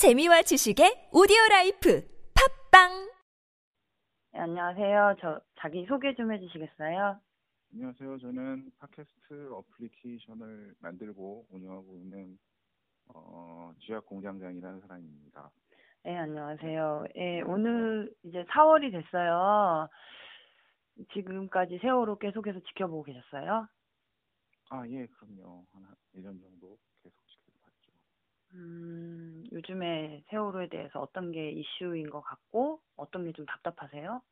재미와 지식의 오디오 라이프 팟빵 네, 안녕하세요. 저 자기 소개 좀 해주시겠어요? 안녕하세요. 저는 팟캐스트 어플리케이션을 만들고 운영하고 있는 어, 쥐약 공장장이라는 사람입니다. 네, 안녕하세요. 예, 오늘 이제 4월이 됐어요. 지금까지 세월호 계속해서 지켜보고 계셨어요? 아, 예, 그럼요. 한 1년 정도 계속 지켜봤죠. 음, 요즘에 세월호에 대해서 어떤 게 이슈인 것 같고, 어떤 게 좀 답답하세요?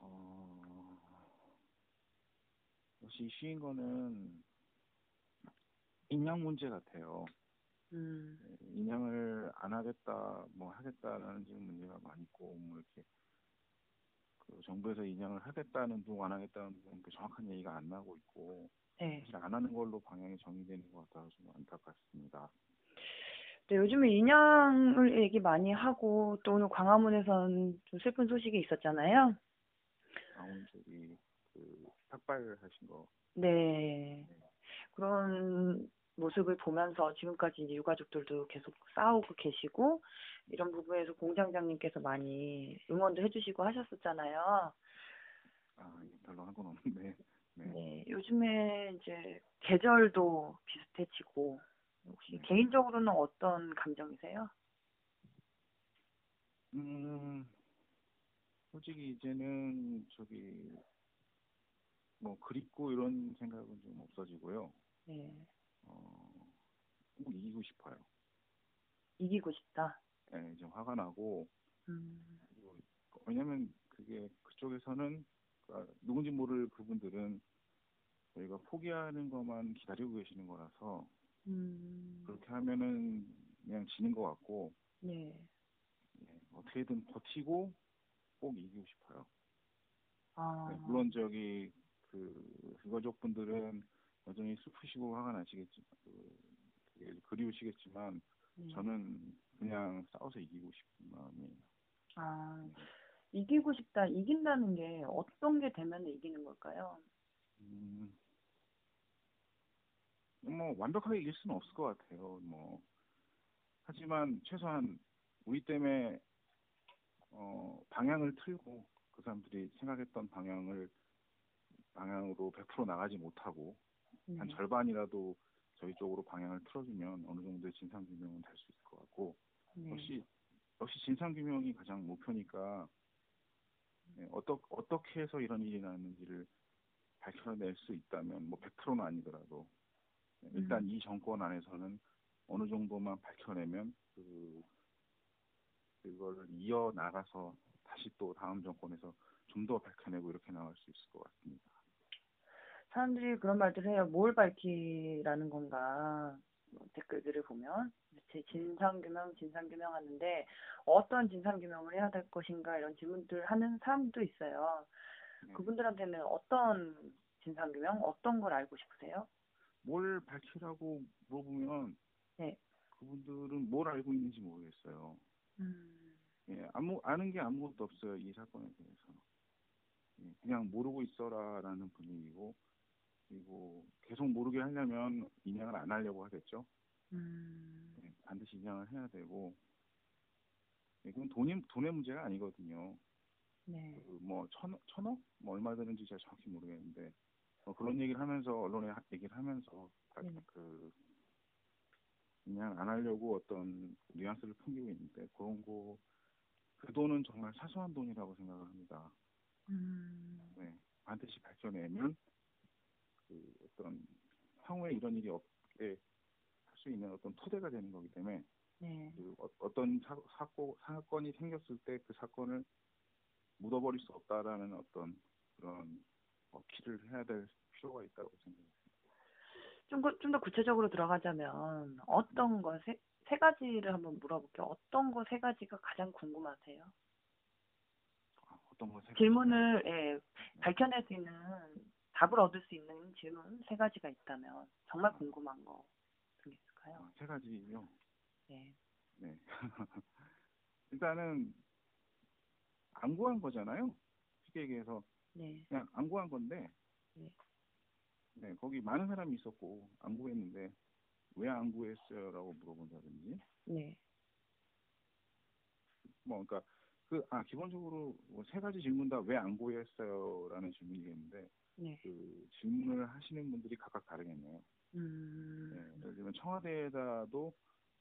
어, 역시 이슈인 거는 인양 문제 같아요. 음, 네, 인양을 안 하겠다, 뭐 하겠다라는 지금 문제가 많이 있고, 뭐 이렇게 그 정부에서 인양을 하겠다는 둥, 안 하겠다는 둥, 그 정확한 얘기가 안 나고 있고, 네. 사실 안 하는 걸로 방향이 정리되는 것 같아서 좀 안타깝습니다. 네, 요즘에 인양을 얘기 많이 하고, 또 오늘 광화문에선 좀 슬픈 소식이 있었잖아요. 아, 오늘 저기 그 삭발하신 거, 네. 그런 모습을 보면서 지금까지 이제 유가족들도 계속 싸우고 계시고, 이런 부분에서 공장장님께서 많이 응원도 해주시고 하셨었잖아요. 아, 별로 한건 없는데, 네. 네, 요즘에 이제 계절도 비슷해지고, 혹시 네. 개인적으로는 어떤 감정이세요? 음, 솔직히 이제는 저기 뭐 그립고 이런 생각은 좀 없어지고요. 네, 어, 꼭 이기고 싶어요. 이기고 싶다. 네, 이제 화가 나고 음, 그리고 왜냐면 그게 그쪽에서는 그러니까 누군지 모를 그분들은 저희가 포기하는 것만 기다리고 계시는 거라서 음, 그렇게 하면은 그냥 지는 것 같고 네. 예, 어떻게든 버티고 꼭 이기고 싶어요. 아, 네, 물론 저기 그 유가족 분들은 여전히 슬프시고 화가 나시겠지, 그, 그리우시겠지만 네. 저는 그냥 싸워서 이기고 싶은 마음이에요. 아, 이기고 싶다. 이긴다는 게 어떤 게 되면 이기는 걸까요? 음, 뭐 완벽하게 이길 수는 없을 것 같아요. 뭐 하지만 최소한 우리 때문에 어, 방향을 틀고 그 사람들이 생각했던 방향을 방향으로 100% 나가지 못하고 한 네. 절반이라도 저희 쪽으로 방향을 틀어주면 어느 정도의 진상 규명은 될 수 있을 것 같고 네. 역시 역시 진상 규명이 가장 목표니까 네, 어떠, 어떻게 해서 이런 일이 났는지를 밝혀낼 수 있다면 뭐 100%는 아니더라도 네, 일단 음. 이 정권 안에서는 어느 정도만 밝혀내면 그 그거를 이어 나가서 다시 또 다음 정권에서 좀 더 밝혀내고 이렇게 나갈 수 있을 것 같습니다. 사람들이 그런 말들 해요. 뭘 밝히라는 건가? 뭐 댓글들을 보면 제 진상규명, 진상규명 하는데 어떤 진상규명을 해야 될 것인가 이런 질문들 하는 사람도 있어요. 네. 그분들한테는 어떤 진상규명, 어떤 걸 알고 싶으세요? 뭘 밝히라고 물어보면 네. 그분들은 뭘 알고 있는지 모르겠어요. 음, 예, 아무 아는 게 아무것도 없어요 이 사건에 대해서. 예, 그냥 모르고 있어라라는 분위기고 그리고 계속 모르게 하려면 인양을 안 하려고 하겠죠. 음, 예, 반드시 인양을 해야 되고 예, 그건 돈이 돈의 문제가 아니거든요. 네. 그 뭐 천, 천억 뭐 얼마 드는지 제가 정확히 모르겠는데 뭐 그런 얘기를 하면서 언론에 하- 얘기를 하면서 다- 네. 그 그냥 안 하려고 어떤 뉘앙스를 풍기고 있는데 그런 거 그 돈은 정말 사소한 돈이라고 생각을 합니다. 음, 네, 반드시 밝혀내면 그 어떤 향후에 이런 일이 없게 할 수 있는 어떤 토대가 되는 거기 때문에 네. 그 어, 어떤 사, 사고 사건이 생겼을 때 그 사건을 묻어버릴 수 없다라는 어떤 그런 어필을 해야 될 필요가 있다고 생각해요. 좀, 좀더 구체적으로 들어가자면 어떤 거 세, 세 가지를 한번 물어볼게요. 어떤 거 세 가지가 가장 궁금하세요? 아, 어떤 거 질문을 예, 밝혀낼 수 있는 답을 얻을 수 있는 질문 세 가지가 있다면 정말 궁금한 거 어떤 게 있을까요? 아, 세 가지요. 네. 네. 일단은 안 구한 거잖아요. 쉽게 얘기해서 네. 그냥 안 구한 건데, 네. 네, 거기 많은 사람이 있었고 안 구했는데 왜 안 구했어요라고 물어본다든지, 네. 뭐 그러니까 그 아 기본적으로 뭐 세 가지 질문 다 왜안 고했어요라는 질문이겠는데 네. 그 질문을 하시는 분들이 각각 다르겠네요. 음. 네, 예를 들면 청와대에다도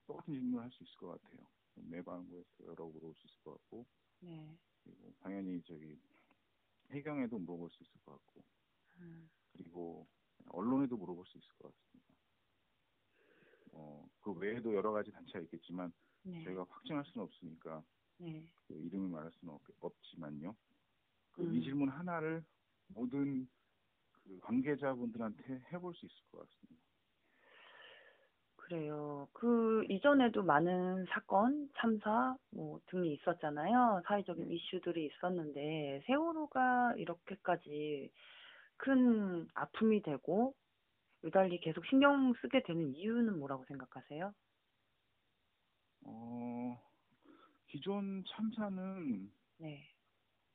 똑같은 질문을 할 수 있을 것 같아요. 매번 안 고했어요라고 물어볼 수 있을 것 같고 네. 그리고 당연히 저기 해경에도 물어볼 수 있을 것 같고 음. 그리고 언론에도 물어볼 수 있을 것 같습니다. 어, 그 외에도 여러 가지 단체가 있겠지만 네. 저희가 확증할 수는 없으니까 네. 그 이름을 말할 수는 없, 없지만요. 그 음. 이 질문 하나를 모든 그 관계자분들한테 해볼 수 있을 것 같습니다. 그래요. 그 이전에도 많은 사건, 참사 뭐 등이 있었잖아요. 사회적인 네. 이슈들이 있었는데 세월호가 이렇게까지 큰 아픔이 되고 유달리 계속 신경 쓰게 되는 이유는 뭐라고 생각하세요? 어, 기존 참사는 네.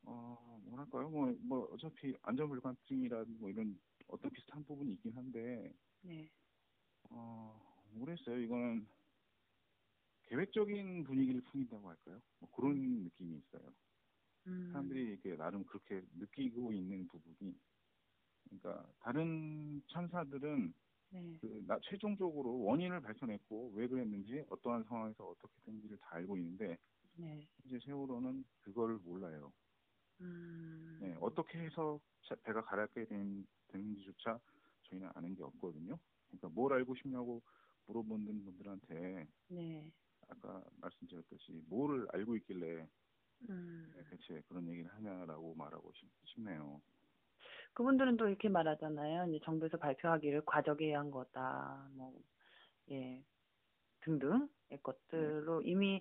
어, 뭐랄까요? 뭐, 뭐 어차피 안전불감증이라든 뭐 이런 어떤 비슷한 부분이 있긴 한데 네. 어, 모르겠어요. 이거는 계획적인 분위기를 풍긴다고 할까요? 뭐 그런 느낌이 있어요. 음. 사람들이 이렇게 나름 그렇게 느끼고 있는 부분이 그러니까 다른 참사들은 네. 그 나, 최종적으로 원인을 밝혀냈고 왜 그랬는지 어떠한 상황에서 어떻게 된지를 다 알고 있는데 네. 이제 세월호는 그걸 몰라요. 음. 네, 어떻게 해서 차- 배가 가라앉게 된, 되는지조차 저희는 아는 게 없거든요. 그러니까 뭘 알고 싶냐고 물어보는 분들한테 네. 아까 말씀드렸듯이 뭐를 알고 있길래 음. 네, 대체 그런 얘기를 하냐라고 말하고 싶, 싶네요. 그분들은 또 이렇게 말하잖아요. 이제 정부에서 발표하기를 과적해야 한 거다. 뭐, 예, 등등의 것들로 이미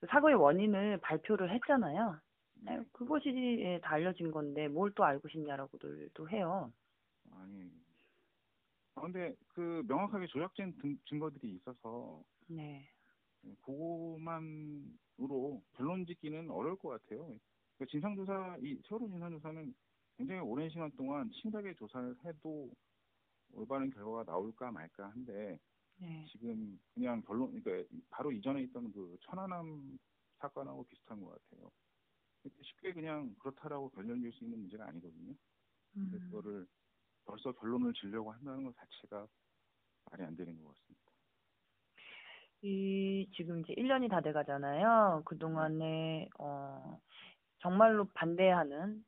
그 사고의 원인을 발표를 했잖아요. 네. 네, 그것이 예, 다 알려진 건데 뭘 또 알고 싶냐라고들 또 해요. 아니. 아, 근데 그 명확하게 조작된 등- 증거들이 있어서 네, 네, 그거만으로 결론 짓기는 어려울 것 같아요. 그 진상조사, 이 세월호 진상조사는 굉장히 오랜 시간 동안 심하게 조사를 해도 올바른 결과가 나올까 말까 한데 네, 지금 그냥 결론, 그러니까 바로 이전에 있던 그 천안함 사건하고 비슷한 것 같아요. 쉽게 그냥 그렇다라고 결론 질수 있는 문제가 아니거든요. 음, 그거를 벌써 결론을 지려고 한다는 것 자체가 말이 안 되는 것 같습니다. 이 지금 이제 1년이 다 돼가잖아요. 그 동안에 어 정말로 반대하는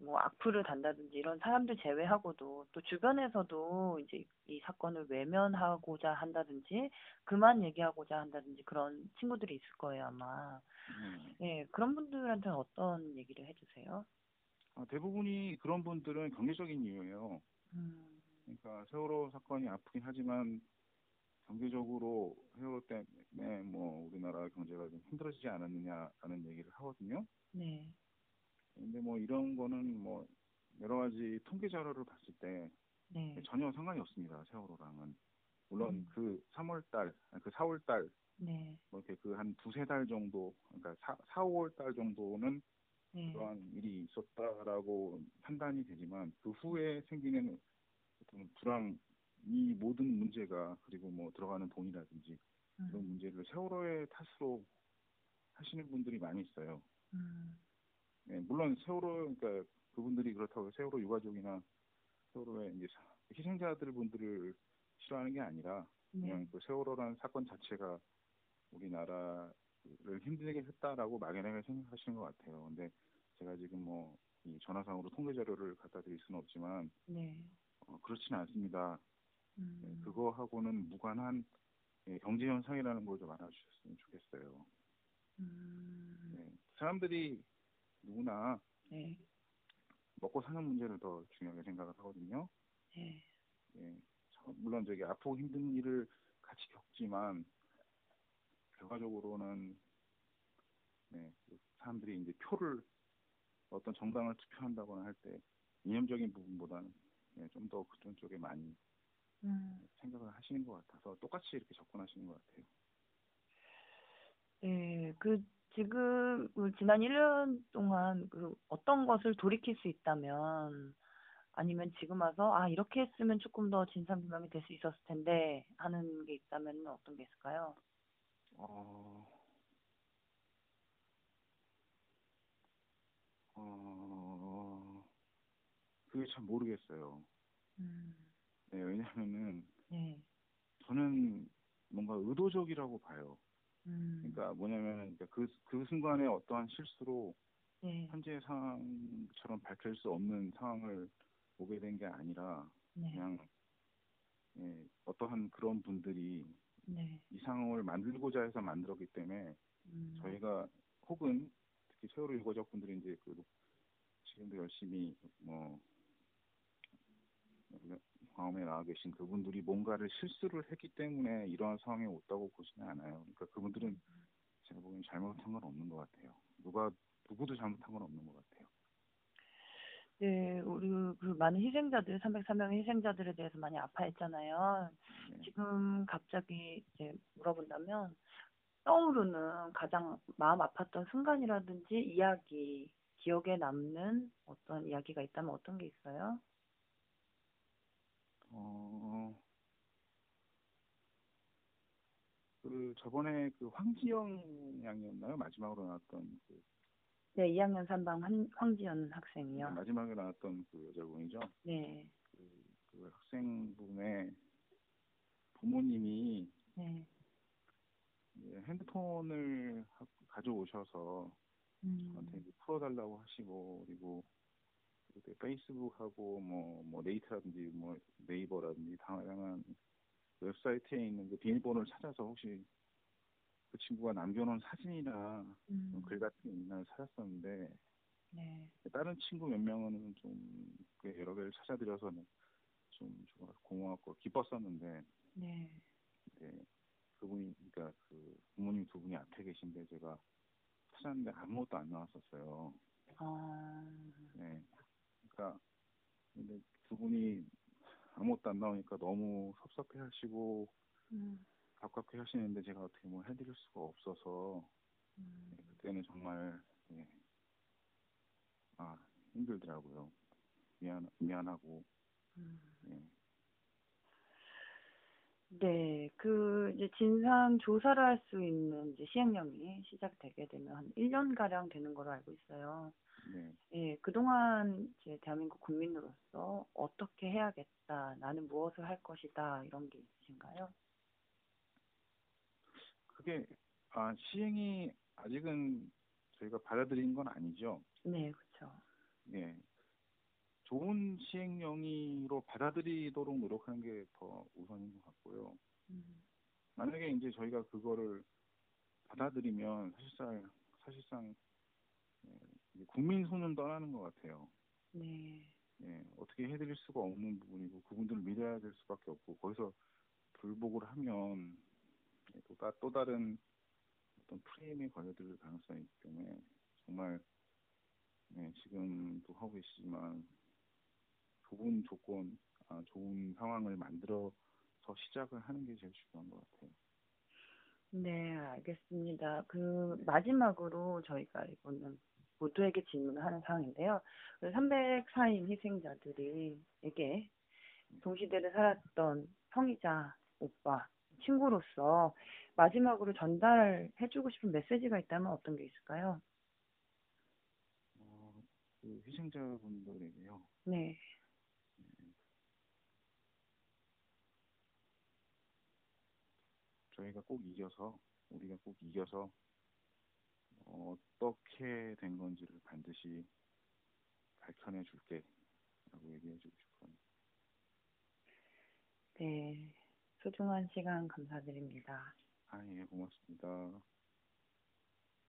뭐 악플을 단다든지 이런 사람들 제외하고도 또 주변에서도 이제 이 사건을 외면하고자 한다든지 그만 얘기하고자 한다든지 그런 친구들이 있을 거예요 아마. 네. 예, 그런 분들한테는 어떤 얘기를 해주세요? 아, 대부분이 그런 분들은 경제적인 이유예요. 음, 그러니까 세월호 사건이 아프긴 하지만 경제적으로 세월호 때문에 뭐 우리나라 경제가 좀 힘들어지지 않았느냐라는 얘기를 하거든요. 네, 근데 뭐 이런 거는 뭐 여러 가지 통계 자료를 봤을 때 네, 전혀 상관이 없습니다. 세월호랑은. 물론 음. 그 3월 달, 그 4월 달, 네, 뭐 이렇게 그 한 두세 달 정도, 그러니까 4, 4, 5월 달 정도는 네, 그러한 일이 있었다라고 판단이 되지만 그 후에 생기는 어떤 불황, 이 모든 문제가 그리고 뭐 들어가는 돈이라든지 이런 음, 문제를 세월호의 탓으로 하시는 분들이 많이 있어요. 음, 네, 물론 세월호 그러니까 그분들이 그렇다고 세월호 유가족이나 세월호의 이제 사- 희생자들 분들을 싫어하는 게 아니라 네, 그냥 그 세월호라는 사건 자체가 우리나라를 힘들게 했다라고 막연하게 생각하시는 것 같아요. 근데 제가 지금 뭐 이 전화상으로 통계 자료를 갖다 드릴 수는 없지만 네, 어, 그렇지는 않습니다. 네, 음, 그거하고는 무관한 예, 경제 현상이라는 걸 좀 알아주셨으면 좋겠어요. 음, 네, 사람들이 누구나 네, 먹고 사는 문제를 더 중요하게 생각을 하거든요. 네, 예, 저- 물론 저기 아프고 힘든 일을 같이 겪지만 결과적으로는 네, 그 사람들이 이제 표를 어떤 정당을 투표한다거나 할 때 이념적인 부분보다는 예, 좀더 그런 쪽에 많이 음. 생각을 하시는 것 같아서 똑같이 이렇게 접근하시는 것 같아요. 네, 그 지금 지난 1년 동안 그 어떤 것을 돌이킬 수 있다면 아니면 지금 와서 아 이렇게 했으면 조금 더 진상 규명이 될 수 있었을 텐데 하는 게 있다면 어떤 게 있을까요? 어, 어, 그게 참 모르겠어요. 음. 네, 왜냐면은 네. 저는 뭔가 의도적이라고 봐요. 음, 그러니까 뭐냐면 그, 그 순간에 어떠한 실수로 네. 현재 상황처럼 밝힐 수 없는 상황을 오게 된 게 아니라 네. 그냥 예, 어떠한 그런 분들이 네. 이 상황을 만들고자 해서 만들었기 때문에 음, 저희가 혹은 특히 세월호 유가족 분들이 이제 그 지금도 열심히 뭐 광화문에 나와 계신 그분들이 뭔가를 실수를 했기 때문에 이러한 상황에 왔다고 보지는 않아요. 그러니까 그분들은 제가 보기엔 잘못한 건 없는 것 같아요. 누가 누구도 잘못한 건 없는 것 같아요. 네, 우리 그 많은 희생자들, 303명의 희생자들에 대해서 많이 아파했잖아요. 네. 지금 갑자기 이제 물어본다면 떠오르는 가장 마음 아팠던 순간이라든지 이야기, 기억에 남는 어떤 이야기가 있다면 어떤 게 있어요? 어, 그 저번에 그 황지영 양이었나요? 마지막으로 나왔던 그 네, 2학년 3반 황, 황지연 학생이요. 마지막에 나왔던 그 여자분이죠. 네, 그, 그 학생분의 부모님이 네, 이제 핸드폰을 하- 가져오셔서 저한테 음, 이제 풀어달라고 하시고 그리고 페이스북하고 뭐, 뭐 네이트라든지 뭐 네이버라든지 다양한 웹사이트에 있는 그 비밀번호를 찾아서 혹시 그 친구가 남겨놓은 사진이나 음, 글 같은 게 있나 찾았었는데 네, 다른 친구 몇 명은 좀 여러 개를 찾아드려서는 좀 정말 고마웠고 기뻤었는데 네, 네, 그분이 그러니까 그 부모님 두 분이 앞에 계신데 제가 찾았는데 아무것도 안 나왔었어요. 어, 네. 그러니까 근데 두 분이 아무것도 안 나오니까 너무 섭섭해 하시고 음, 갑갑해 하시는데 제가 어떻게 뭐 해드릴 수가 없어서 음, 네, 그때는 정말 네. 아 힘들더라고요. 미안 미안하고 음. 네. 네, 그 이제 진상 조사를 할 수 있는 이제 시행령이 시작되게 되면 한 1년 가량 되는 걸로 알고 있어요. 네. 예, 그동안 이제 대한민국 국민으로서 어떻게 해야겠다, 나는 무엇을 할 것이다 이런 게 있으신가요? 그게 아 시행이 아직은 저희가 받아들인 건 아니죠. 네, 그렇죠. 예. 좋은 시행령으로 받아들이도록 노력하는 게 더 우선인 것 같고요. 음, 만약에 이제 저희가 그거를 받아들이면 사실상 사실상 국민 손은 떠나는 것 같아요. 네, 예, 어떻게 해드릴 수가 없는 부분이고 그분들을 믿어야 될 수밖에 없고 거기서 불복을 하면 예, 또, 다, 또 다른 어떤 프레임에 걸려들 가능성이 있기 때문에 정말 예, 지금도 하고 계시지만 좋은 조건, 아, 좋은 상황을 만들어서 시작을 하는 게 제일 중요한 것 같아요. 네, 알겠습니다. 그 마지막으로 저희가 이거는 모두에게 질문을 하는 상황인데요. 그 304인 희생자들이에게 동시대를 살았던 형이자 오빠, 친구로서 마지막으로 전달해주고 싶은 메시지가 있다면 어떤 게 있을까요? 어, 그 희생자분들에게요. 네, 저희가 꼭 이겨서 우리가 꼭 이겨서 어, 어떻게 된 건지를 반드시 밝혀내 줄게라고 얘기해 주고 싶어요. 네, 소중한 시간 감사드립니다. 아, 예, 고맙습니다.